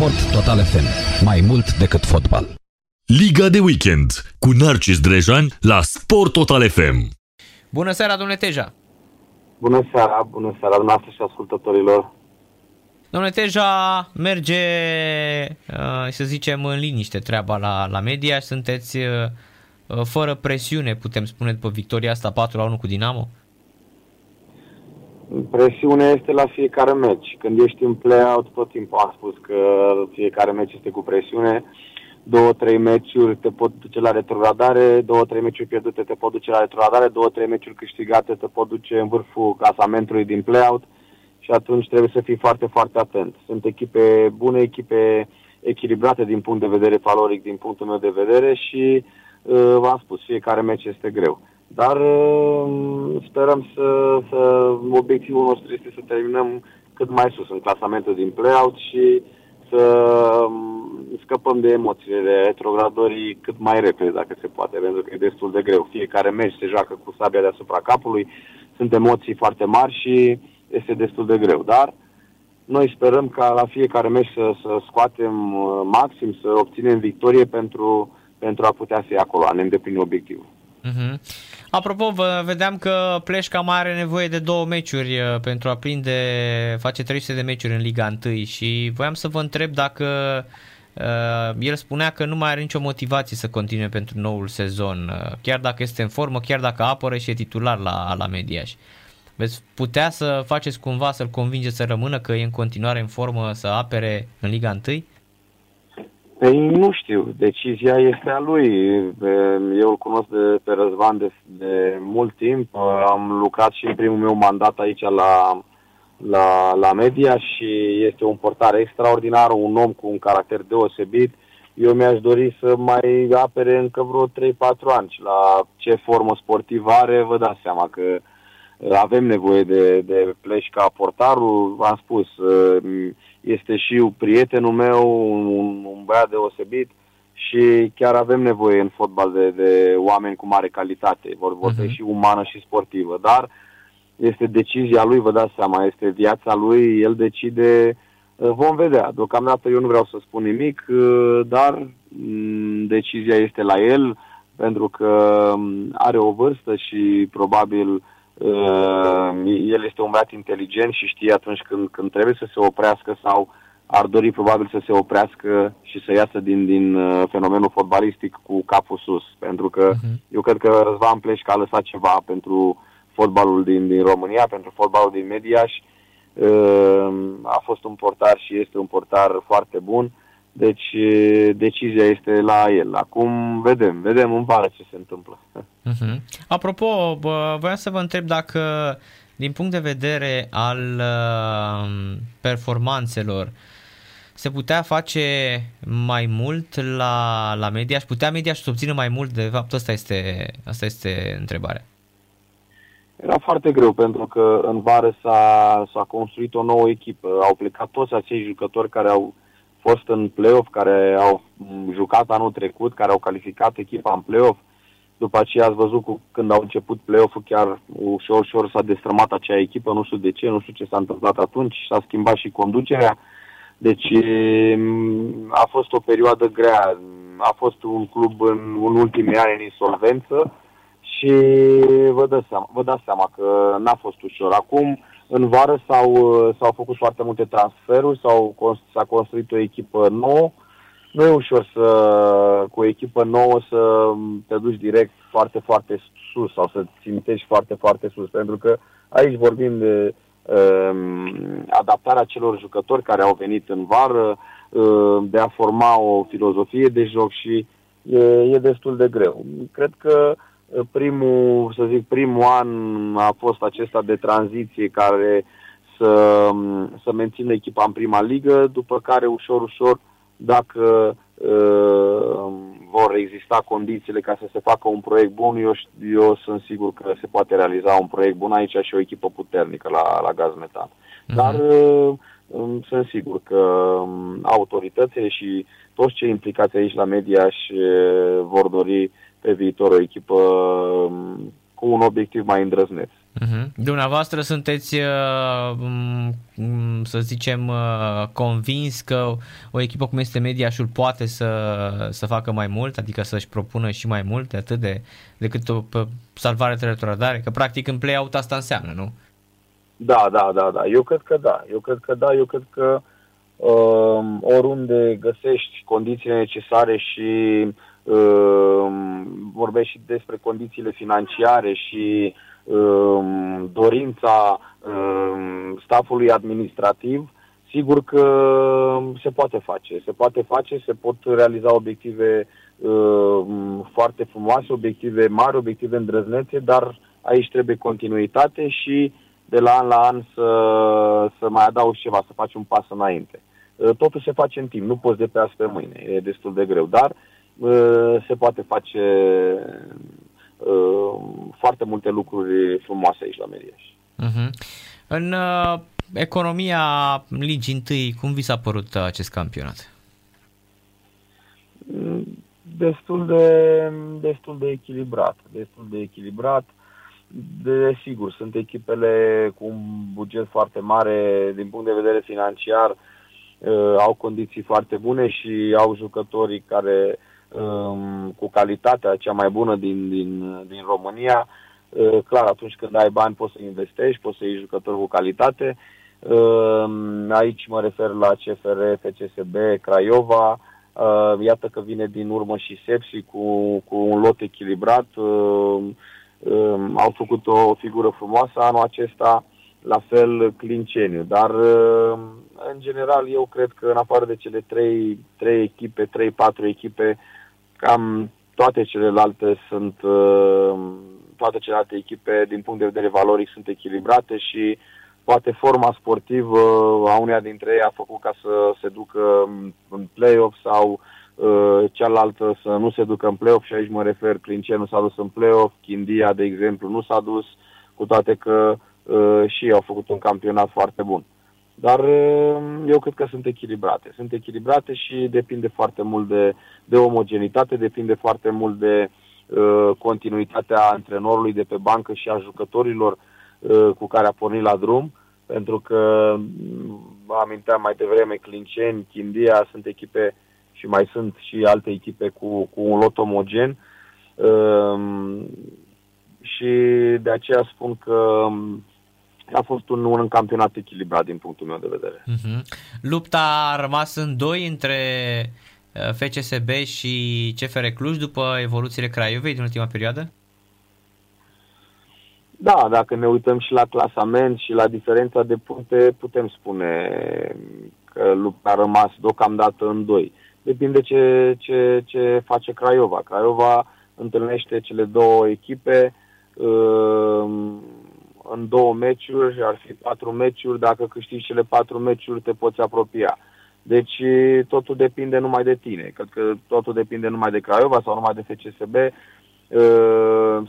Sport Total FM. Mai mult decât fotbal. Liga de weekend cu Narcis Drejan la Sport Total FM. Bună seara, domnule Teja! Bună seara, bună seara dumneavoastră și ascultătorilor. Domnule Teja, merge, uh, să zicem, în liniște treaba la, la media și sunteți uh, uh, fără presiune, putem spune, după victoria asta 4 la 1 cu Dinamo? Presiunea este la fiecare meci. Când ești în play-out, tot timpul am spus că fiecare meci este cu presiune. Două, trei meciuri te pot duce la retrogradare, două, trei meciuri pierdute te pot duce la retrogradare, două, trei meciuri câștigate te pot duce în vârful clasamentului din play-out și atunci trebuie să fii foarte, foarte atent. Sunt echipe bune, echipe echilibrate din punct de vedere valoric, din punctul meu de vedere și uh, v-am spus, fiecare meci este greu. Dar uh, sperăm să, să obiectivul nostru este să terminăm cât mai sus în clasamentul din play-out și să um, scăpăm de emoțiile de retrogradorii cât mai repede, dacă se poate, pentru că e destul de greu. Fiecare meci se joacă cu sabia deasupra capului, sunt emoții foarte mari și este destul de greu. Dar noi sperăm ca la fiecare meci să, să scoatem uh, maxim, să obținem victorie pentru, pentru a putea să acolo, a ne îndeplini obiectivul. Uh-huh. Apropo, vă vedeam că Pleșca mai are nevoie de două meciuri uh, pentru a prinde, face 300 de meciuri în Liga 1 și voiam să vă întreb dacă uh, el spunea că nu mai are nicio motivație să continue pentru noul sezon, uh, chiar dacă este în formă, chiar dacă apără și e titular la, la Mediaș. Veți putea să faceți cumva să-l convingeți să rămână că e în continuare în formă să apere în Liga 1? Păi nu știu, decizia este a lui. Eu îl cunosc de, pe Răzvan de, de mult timp. Am lucrat și în primul meu mandat aici la, la, la media și este un portar extraordinar, un om cu un caracter deosebit. Eu mi-aș dori să mai apere încă vreo 3-4 ani și la ce formă sportivă are, vă dați seama că avem nevoie de, de pleș ca portarul. V-am spus, este și prietenul meu, un, un băiat deosebit și chiar avem nevoie în fotbal de, de oameni cu mare calitate, vor vorbi uh-huh. și umană și sportivă, dar este decizia lui, vă dați seama, este viața lui, el decide, uh, vom vedea. Deocamdată eu nu vreau să spun nimic, uh, dar mm, decizia este la el, pentru că mm, are o vârstă și probabil Uh, el este un băiat inteligent și știe atunci când, când trebuie să se oprească sau ar dori probabil să se oprească și să iasă din, din uh, fenomenul fotbalistic cu capul sus. Pentru că uh-huh. eu cred că Răzvan Pleșca a lăsat ceva pentru fotbalul din, din România, pentru fotbalul din Mediaș. Uh, a fost un portar și este un portar foarte bun. Deci decizia este la el. Acum vedem, vedem în vară ce se întâmplă. Uh-huh. Apropo, voiam să vă întreb dacă din punct de vedere al uh, performanțelor se putea face mai mult la, la media și putea media să obțină mai mult? De fapt, asta este, asta este întrebarea. Era foarte greu pentru că în vară s-a, s-a construit o nouă echipă. Au plecat toți acei jucători care au fost în play-off, care au jucat anul trecut, care au calificat echipa în play-off. După aceea ați văzut cu, când au început play-off-ul, chiar ușor, ușor s-a destrămat acea echipă, nu știu de ce, nu știu ce s-a întâmplat atunci, s-a schimbat și conducerea. Deci a fost o perioadă grea, a fost un club în, în ultimii ani în insolvență și vă dați seama, vă dați seama că n-a fost ușor. Acum în vară s-au, s-au făcut foarte multe transferuri, s-au, s-a construit o echipă nouă. Nu e ușor să, cu o echipă nouă să te duci direct foarte, foarte sus sau să țintești foarte, foarte sus, pentru că aici vorbim de um, adaptarea celor jucători care au venit în vară, um, de a forma o filozofie de joc și e, e destul de greu. Cred că uh, primul, să zic, primul an a fost acesta de tranziție care să, să mențină echipa în prima ligă, după care ușor, ușor, dacă uh, vor exista condițiile ca să se facă un proiect bun, eu, eu sunt sigur că se poate realiza un proiect bun aici și o echipă puternică la, la gaz metan. Uh-huh. Dar uh, sunt sigur că um, autoritățile și toți cei implicați aici la media și uh, vor dori pe viitor o echipă um, cu un obiectiv mai îndrăzneț. Uh-huh. Dumneavoastră sunteți, uh, m- să zicem, uh, convins că o echipă cum este Mediașul poate să, să facă mai mult, adică să-și propună și mai mult de atât de, decât o p- salvare retrogradare, că practic în play-out asta înseamnă, nu? Da, da, da, da. Eu cred că da. Eu cred că da. Eu cred că uh, oriunde găsești condițiile necesare și uh, vorbești și despre condițiile financiare și uh, dorința uh, stafului administrativ, sigur că se poate face. Se poate face, se pot realiza obiective uh, foarte frumoase, obiective mari, obiective îndrăznețe, dar aici trebuie continuitate și de la an la an să, să mai adaugi ceva, să faci un pas înainte. Uh, totul se face în timp, nu poți de pe azi pe mâine, e destul de greu, dar uh, se poate face uh, foarte multe lucruri frumoase aici la Meriaș. Uh-huh. În uh, economia ligii întâi, cum vi s-a părut acest campionat? Mm, destul de, destul de echilibrat, destul de echilibrat. Desigur, sunt echipele cu un buget foarte mare din punct de vedere financiar, uh, au condiții foarte bune și au jucătorii care um, cu calitatea cea mai bună din, din, din România. Uh, clar, atunci când ai bani poți să investești, poți să iei jucători cu calitate. Uh, aici mă refer la CFR, FCSB, Craiova. Uh, iată că vine din urmă și Sepsi cu, cu un lot echilibrat. Uh, uh, au făcut o figură frumoasă anul acesta, la fel Clinceniu. Dar, uh, în general, eu cred că în afară de cele trei, trei echipe, trei, patru echipe, cam toate celelalte sunt, uh, toate celelalte echipe, din punct de vedere valoric, sunt echilibrate și poate forma sportivă a uneia dintre ei a făcut ca să se ducă în play-off sau uh, cealaltă să nu se ducă în play-off și aici mă refer, Clincen nu s-a dus în play-off, Chindia, de exemplu, nu s-a dus, cu toate că uh, și ei au făcut un campionat foarte bun. Dar uh, eu cred că sunt echilibrate. Sunt echilibrate și depinde foarte mult de, de omogenitate, depinde foarte mult de uh, continuitatea antrenorului de pe bancă și a jucătorilor uh, cu care a pornit la drum, pentru că vă aminteam mai devreme Clinceni, Chindia, sunt echipe și mai sunt și alte echipe cu, cu un lot omogen. Uh, și de aceea spun că a fost un, un campionat echilibrat din punctul meu de vedere. Uh-huh. Lupta a rămas în doi între FCSB și CFR Cluj după evoluțiile Craiovei din ultima perioadă? Da, dacă ne uităm și la clasament și la diferența de puncte, putem spune că lupta a rămas deocamdată în doi. Depinde ce, ce, ce face Craiova. Craiova întâlnește cele două echipe în două meciuri, ar fi patru meciuri, dacă câștigi cele patru meciuri te poți apropia. Deci totul depinde numai de tine. Cred că totul depinde numai de Craiova sau numai de FCSB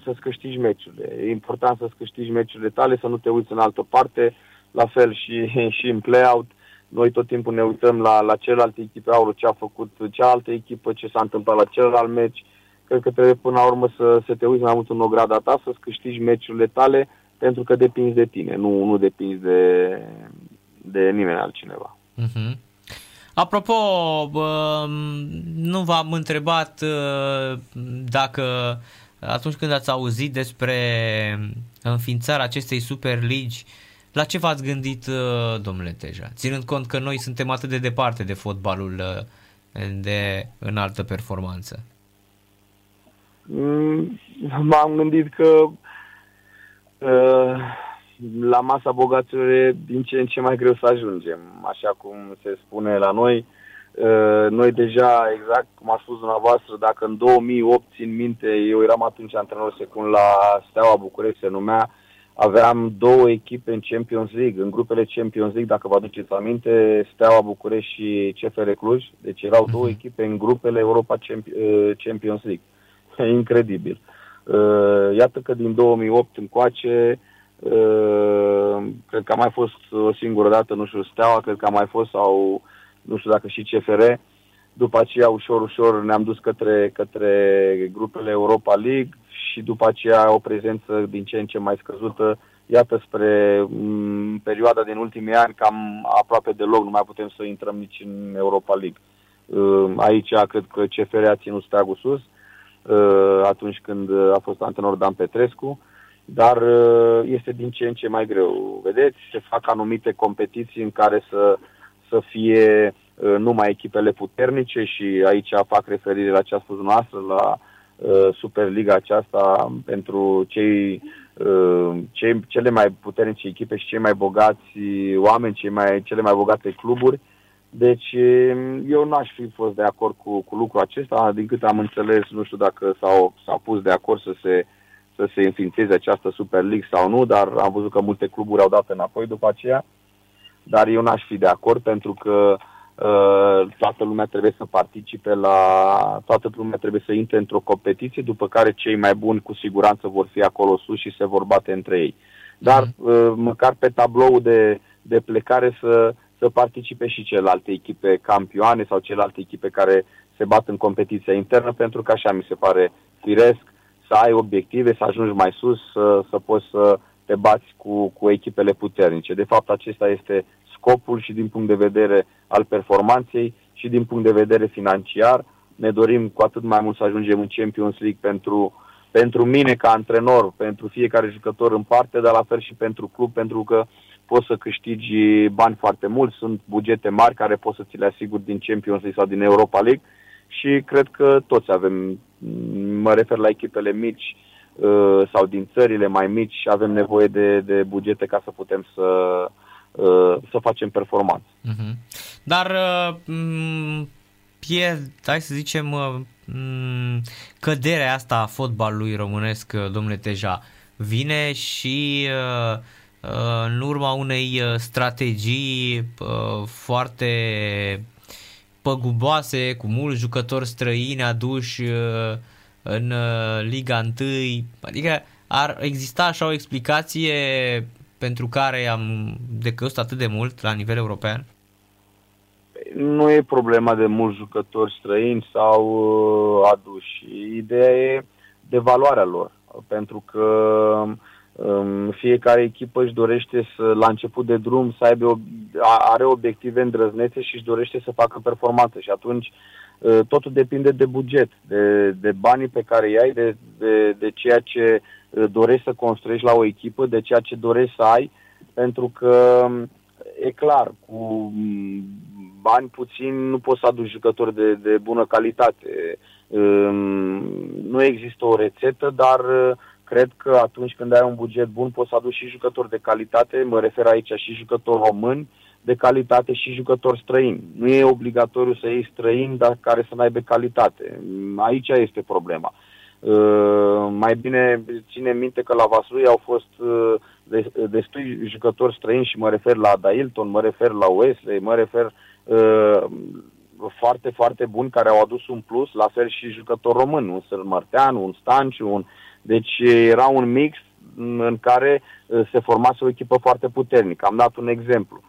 să-ți câștigi meciurile. E important să-ți câștigi meciurile tale, să nu te uiți în altă parte, la fel și, și în play-out. Noi tot timpul ne uităm la, la celelalte echipe auro, ce a făcut cealaltă echipă, ce s-a întâmplat la celălalt meci. Cred că trebuie până la urmă să, să te uiți mai mult în ograda ta, să-ți câștigi meciurile tale, pentru că depinzi de tine, nu, nu depinzi de, de nimeni altcineva. Uh-huh. Apropo, nu v-am întrebat dacă atunci când ați auzit despre înființarea acestei Superligi, la ce v-ați gândit, domnule Teja? Ținând cont că noi suntem atât de departe de fotbalul de înaltă performanță. Mm, m-am gândit că la masa bogăților e din ce în ce mai greu să ajungem. Așa cum se spune la noi, noi deja, exact cum a spus dumneavoastră, dacă în 2008, țin minte, eu eram atunci antrenor secund la Steaua București, se numea, aveam două echipe în Champions League, în grupele Champions League, dacă vă aduceți aminte, Steaua București și CFR Cluj, deci erau două mhm. echipe în grupele Europa Champions League. Incredibil. Iată că din 2008 încoace, Uh, cred că a mai fost o singură dată, nu știu, Steaua, cred că a mai fost sau nu știu dacă și CFR. După aceea, ușor, ușor ne-am dus către, către grupele Europa League și după aceea o prezență din ce în ce mai scăzută iată, spre m, perioada din ultimii ani, cam aproape deloc nu mai putem să intrăm nici în Europa League. Uh, aici cred că CFR a ținut steagul sus uh, atunci când a fost antrenor Dan Petrescu, dar uh, este din ce în ce mai greu. Vedeți, se fac anumite competiții în care să, să fie uh, numai echipele puternice și aici fac referire la ce a spus noastră, la uh, Superliga aceasta pentru cei Uh, cei, cele mai puternice echipe și cei mai bogați oameni, cei mai, cele mai bogate cluburi. Deci um, eu n-aș fi fost de acord cu, cu lucrul acesta, din câte am înțeles, nu știu dacă s-au, s-au pus de acord să se, să se înființeze această Super League sau nu, dar am văzut că multe cluburi au dat înapoi după aceea. Dar eu n-aș fi de acord pentru că uh, Uh, toată lumea trebuie să participe la, toată lumea trebuie să intre într-o competiție, după care cei mai buni cu siguranță vor fi acolo sus și se vor bate între ei. Dar uh, măcar pe tablou de, de plecare să, să participe și celelalte echipe campioane sau celelalte echipe care se bat în competiția internă, pentru că așa mi se pare firesc să ai obiective, să ajungi mai sus, să, să poți să te bați cu, cu echipele puternice. De fapt, acesta este scopul și din punct de vedere al performanței și din punct de vedere financiar. Ne dorim cu atât mai mult să ajungem în Champions League pentru, pentru mine ca antrenor, pentru fiecare jucător în parte, dar la fel și pentru club, pentru că poți să câștigi bani foarte mulți, sunt bugete mari care poți să ți le asiguri din Champions League sau din Europa League și cred că toți avem, mă refer la echipele mici uh, sau din țările mai mici, avem nevoie de, de bugete ca să putem să, Uh, să facem performanță. Uh-huh. Dar uh, pierd, hai să zicem, uh, căderea asta a fotbalului românesc, domnule Teja, vine și în urma unei strategii foarte păguboase, cu mulți jucători străini aduși în Liga 1, adică ar exista așa o explicație pentru care am decăzut atât de mult la nivel european? Nu e problema de mulți jucători străini sau uh, aduși. Ideea e de valoarea lor. Pentru că um, fiecare echipă își dorește să, la început de drum, să aibă, are obiective îndrăznețe și își dorește să facă performanță. Și atunci uh, totul depinde de buget, de, de banii pe care îi ai, de, de, de ceea ce dorești să construiești la o echipă, de ceea ce dorești să ai, pentru că e clar, cu bani puțini nu poți să aduci jucători de, de bună calitate. Nu există o rețetă, dar cred că atunci când ai un buget bun poți să aduci și jucători de calitate, mă refer aici și jucători români de calitate și jucători străini. Nu e obligatoriu să iei străini, dar care să nu aibă calitate. Aici este problema. Uh, mai bine ține minte că la Vaslui au fost uh, destui jucători străini și mă refer la Dailton, mă refer la Wesley, mă refer uh, foarte, foarte buni care au adus un plus, la fel și jucători români, un Sălmărtean, un Stanciu, un... deci era un mix în care se formase o echipă foarte puternică. Am dat un exemplu.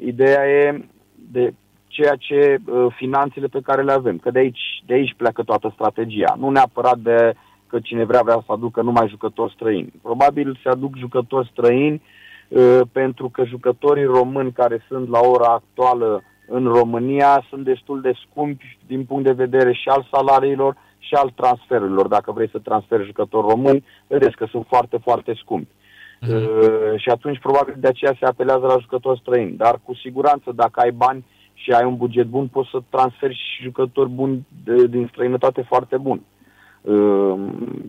Ideea e de ceea ce uh, finanțele pe care le avem. Că de aici, de aici pleacă toată strategia. Nu neapărat de că cine vrea vrea să aducă numai jucători străini. Probabil se aduc jucători străini uh, pentru că jucătorii români care sunt la ora actuală în România sunt destul de scumpi din punct de vedere și al salariilor și al transferurilor. Dacă vrei să transferi jucători români, vedeți că sunt foarte, foarte scumpi. Uh-huh. Uh, și atunci probabil de aceea se apelează la jucători străini. Dar cu siguranță dacă ai bani și ai un buget bun, poți să transferi și jucători buni de, din străinătate foarte bun. Uh,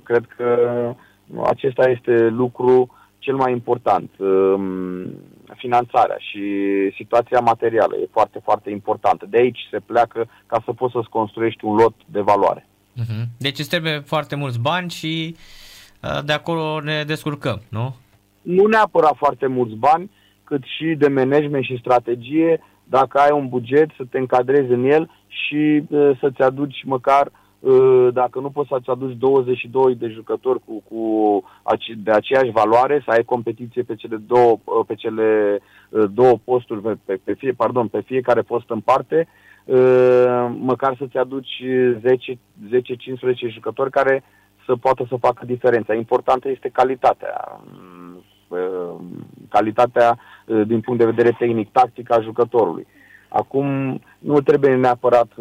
cred că acesta este lucru cel mai important. Uh, finanțarea și situația materială e foarte, foarte importantă. De aici se pleacă ca să poți să-ți construiești un lot de valoare. Uh-huh. Deci îți trebuie foarte mulți bani și uh, de acolo ne descurcăm, nu? Nu neapărat foarte mulți bani, cât și de management și strategie, dacă ai un buget, să te încadrezi în el și uh, să-ți aduci măcar, uh, dacă nu poți să-ți aduci 22 de jucători cu, cu de aceeași valoare, să ai competiție pe cele două, uh, pe cele uh, două posturi, pe, pe, pe, fie, pardon, pe fiecare post în parte, uh, măcar să-ți aduci 10-15 jucători care să poată să facă diferența. Importantă este calitatea. Calitatea din punct de vedere tehnic-tactic a jucătorului. Acum nu trebuie neapărat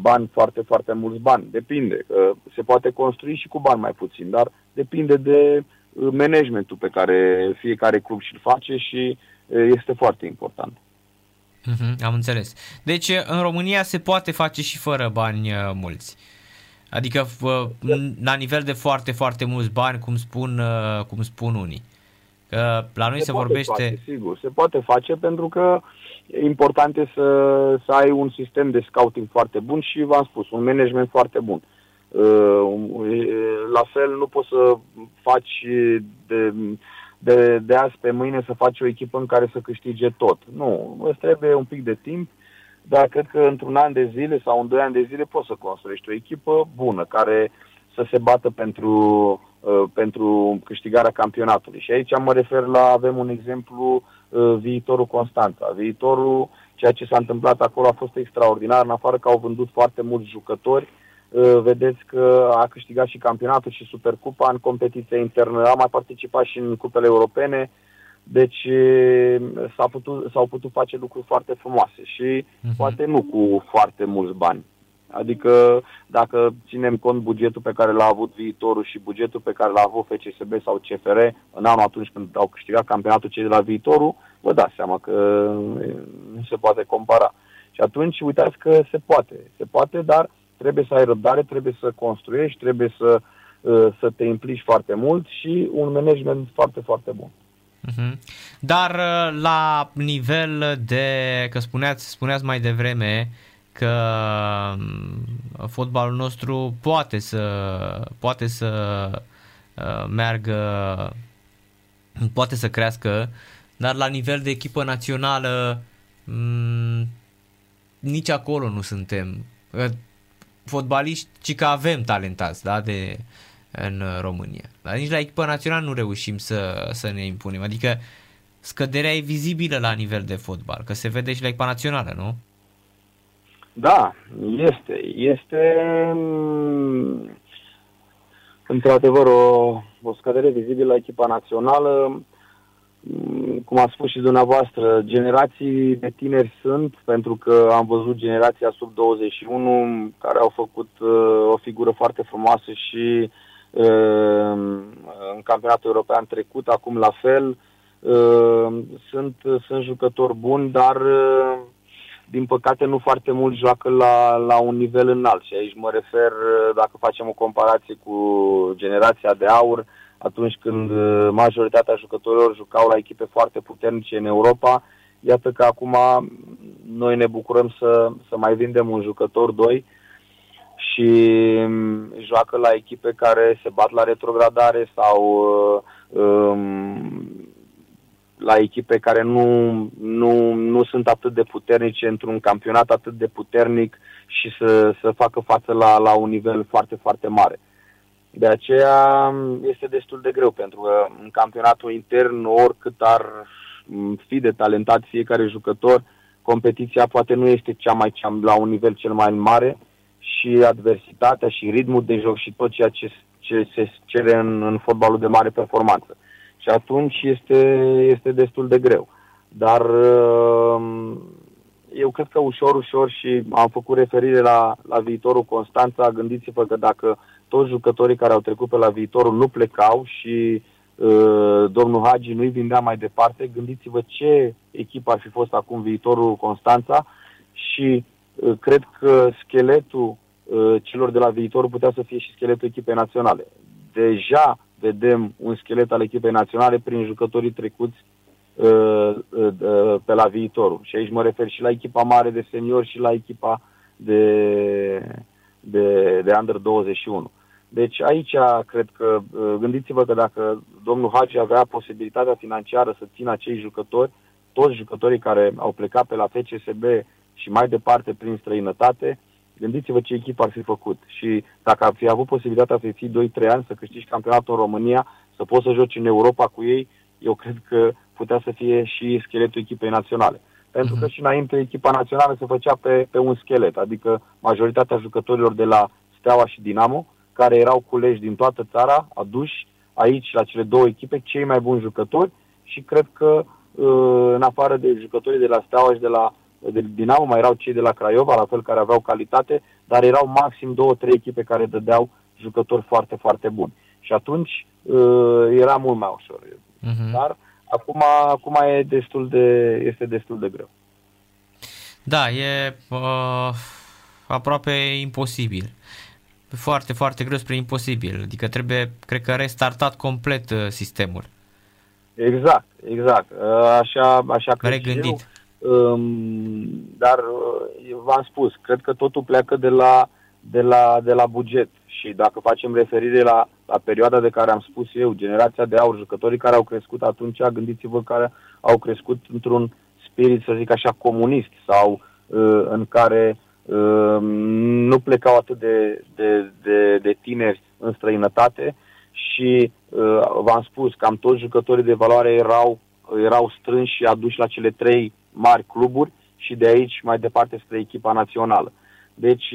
bani foarte, foarte mulți bani. Depinde. Se poate construi și cu bani mai puțin, dar depinde de managementul pe care fiecare club și-l face și este foarte important. Uh-huh, am înțeles. Deci în România se poate face și fără bani uh, mulți. Adică la nivel de foarte, foarte mulți bani, cum spun, uh, cum spun unii. Că la noi se, se vorbește... Face, sigur, se poate face pentru că important e să, să ai un sistem de scouting foarte bun și, v-am spus, un management foarte bun. Uh, la fel, nu poți să faci de de, de azi pe mâine să faci o echipă în care să câștige tot. Nu, îți trebuie un pic de timp, dar cred că într-un an de zile sau în doi ani de zile poți să construiești o echipă bună care să se bată pentru, uh, pentru câștigarea campionatului. Și aici mă refer la, avem un exemplu, uh, viitorul Constanța. Viitorul, ceea ce s-a întâmplat acolo a fost extraordinar, în afară că au vândut foarte mulți jucători, uh, Uh, vedeți că a câștigat și campionatul și Supercupa în competiție internă, a mai participat și în cupele europene, deci uh, s-a putut, s-au putut face lucruri foarte frumoase și uh-huh. poate nu cu foarte mulți bani. Adică dacă ținem cont bugetul pe care l-a avut viitorul și bugetul pe care l-a avut FCSB sau CFR în anul atunci când au câștigat campionatul cei de la viitorul, vă dați seama că nu se poate compara. Și atunci uitați că se poate. Se poate, dar Trebuie să ai răbdare, trebuie să construiești, trebuie să, uh, să te implici foarte mult și un management foarte, foarte bun. Uh-huh. Dar uh, la nivel de, că spuneați, spuneați mai devreme că um, fotbalul nostru poate să, poate să uh, meargă, poate să crească, dar la nivel de echipă națională mm, nici acolo nu suntem fotbaliști, ci că avem talentați da, de, în România. Dar nici la echipa națională nu reușim să, să ne impunem. Adică scăderea e vizibilă la nivel de fotbal, că se vede și la echipa națională, nu? Da, este. Este mm, într-adevăr o, o scădere vizibilă la echipa națională. Mm, cum a spus și dumneavoastră, generații de tineri sunt, pentru că am văzut generația sub 21 care au făcut uh, o figură foarte frumoasă și uh, în campionatul european trecut, acum la fel. Uh, sunt, sunt jucători buni, dar uh, din păcate nu foarte mult joacă la, la un nivel înalt și aici mă refer, uh, dacă facem o comparație cu generația de aur, uh, atunci când uh, majoritatea jucătorilor jucau la echipe foarte puternice în Europa. Iată că acum noi ne bucurăm să, să mai vindem un jucător, doi, și um, joacă la echipe care se bat la retrogradare sau uh, um, la echipe care nu, nu, nu sunt atât de puternice într-un campionat atât de puternic și să, să facă față la, la un nivel foarte, foarte mare. De aceea este destul de greu, pentru că în campionatul intern, oricât ar fi de talentat fiecare jucător, competiția poate nu este cea mai cea, la un nivel cel mai mare și adversitatea și ritmul de joc și tot ceea ce, ce se cere în, în fotbalul de mare performanță. Și atunci este, este destul de greu. Dar eu cred că ușor, ușor și am făcut referire la, la viitorul Constanța, gândiți-vă că dacă toți jucătorii care au trecut pe la viitorul nu plecau și uh, domnul Hagi nu-i vindea mai departe, gândiți-vă ce echipă ar fi fost acum viitorul Constanța și uh, cred că scheletul uh, celor de la viitor putea să fie și scheletul echipei naționale. Deja vedem un schelet al echipei naționale prin jucătorii trecuți uh, uh, uh, pe la viitorul. Și aici mă refer și la echipa mare de senior și la echipa de, de, de under 21. Deci aici cred că, uh, gândiți-vă că dacă domnul Hagi avea posibilitatea financiară să țină acei jucători, toți jucătorii care au plecat pe la FCSB și mai departe prin străinătate, gândiți-vă ce echipă ar fi făcut. Și dacă ar fi avut posibilitatea să fii 2-3 ani, să câștigi campionatul în România, să poți să joci în Europa cu ei, eu cred că putea să fie și scheletul echipei naționale. Pentru că mhm. și înainte echipa națională se făcea pe, pe un schelet, adică majoritatea jucătorilor de la Steaua și Dinamo care erau culeși din toată țara, aduși aici la cele două echipe, cei mai buni jucători și cred că uh, în afară de jucătorii de la Steaua și de la de Dinamo, mai erau cei de la Craiova, la fel, care aveau calitate, dar erau maxim două, trei echipe care dădeau jucători foarte, foarte buni. Și atunci uh, era mult mai ușor. Uh-huh. Dar acum, acum e destul de, este destul de greu. Da, e uh, aproape imposibil. Foarte, foarte greu spre imposibil. Adică trebuie, cred că, restartat complet uh, sistemul. Exact, exact. Uh, așa, așa că Regândit. Eu, um, dar uh, v-am spus, cred că totul pleacă de la, de la, de la buget. Și dacă facem referire la, la perioada de care am spus eu, generația de aur, jucătorii care au crescut atunci, gândiți-vă care au crescut într-un spirit, să zic așa, comunist sau uh, în care uh, nu plecau atât de, de, de, de tineri în străinătate și uh, v-am spus, cam toți jucătorii de valoare erau, erau strânși și aduși la cele trei mari cluburi și de aici mai departe spre echipa națională. Deci,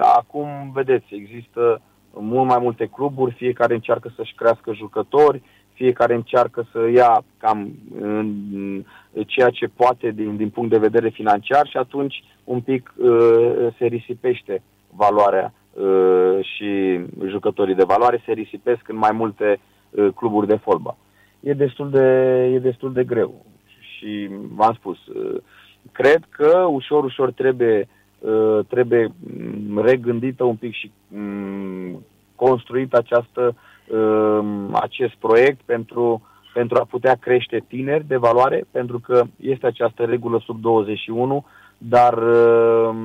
acum, vedeți, există mult mai multe cluburi, fiecare încearcă să-și crească jucători, fiecare încearcă să ia cam în ceea ce poate din, din punct de vedere financiar și atunci un pic uh, se risipește valoarea uh, și jucătorii de valoare se risipesc în mai multe uh, cluburi de fotbal. E destul de, e destul de greu și v-am spus, uh, cred că ușor, ușor trebuie Uh, trebuie mm, regândită un pic și mm, construit această, uh, acest proiect pentru, pentru a putea crește tineri de valoare, pentru că este această regulă sub 21, dar uh,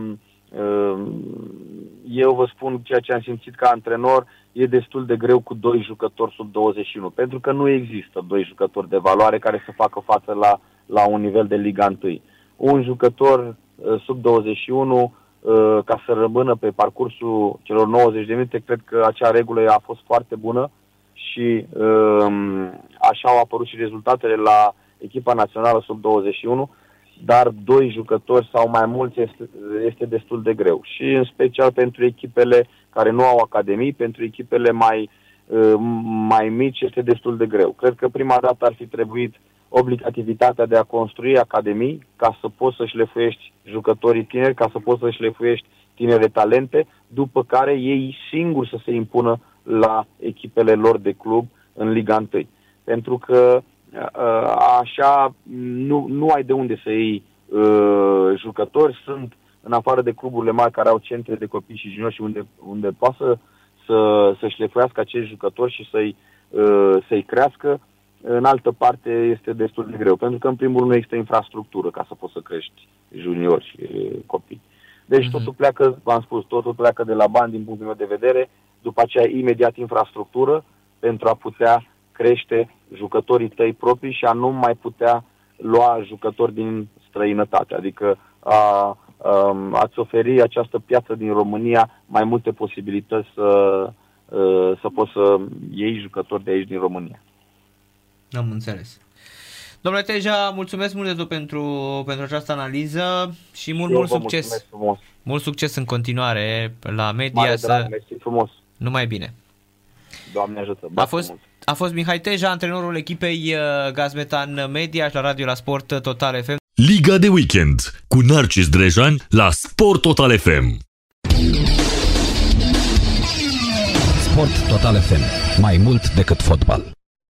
eu vă spun ceea ce am simțit ca antrenor, e destul de greu cu doi jucători sub 21, pentru că nu există doi jucători de valoare care să facă față la, la un nivel de Liga 1. Un jucător Uh, sub 21 uh, ca să rămână pe parcursul celor 90 de minute, cred că acea regulă a fost foarte bună și um, așa au apărut și rezultatele la echipa națională sub 21, dar doi jucători sau mai mulți este, este destul de greu. Și în special pentru echipele care nu au academii, pentru echipele mai, uh, mai mici este destul de greu. Cred că prima dată ar fi trebuit uh, obligativitatea de a construi academii ca să poți să-și lefuiești jucătorii tineri, ca să poți să-și lefuiești tinere talente, după care ei singuri să se impună la echipele lor de club în Liga 1. Pentru că așa nu, nu ai de unde să iei uh, jucători, sunt în afară de cluburile mari care au centre de copii și juniori și unde, unde poate să, să-și lefuiască acești jucători și să-i, uh, să-i crească, în altă parte este destul de greu, pentru că în primul rând nu există infrastructură ca să poți să crești juniori și copii. Deci mm-hmm. totul pleacă, v-am spus, totul pleacă de la bani din punctul meu de vedere, după aceea imediat infrastructură pentru a putea crește jucătorii tăi proprii și a nu mai putea lua jucători din străinătate. Adică a, a, ați oferi această piață din România mai multe posibilități să, să poți să iei jucători de aici din România. Am înțeles. Domnule Teja, mulțumesc mult de tot pentru, pentru această analiză și mult, Eu mult succes. Frumos. Mult succes în continuare la media. Mare să... drag, mersi frumos. Numai bine. Doamne ajută. A fost, a fost Mihai Teja, antrenorul echipei uh, Gazmetan Media și la Radio la Sport Total FM. Liga de weekend cu Narcis Drejan la Sport Total FM. Sport Total FM. Mai mult decât fotbal.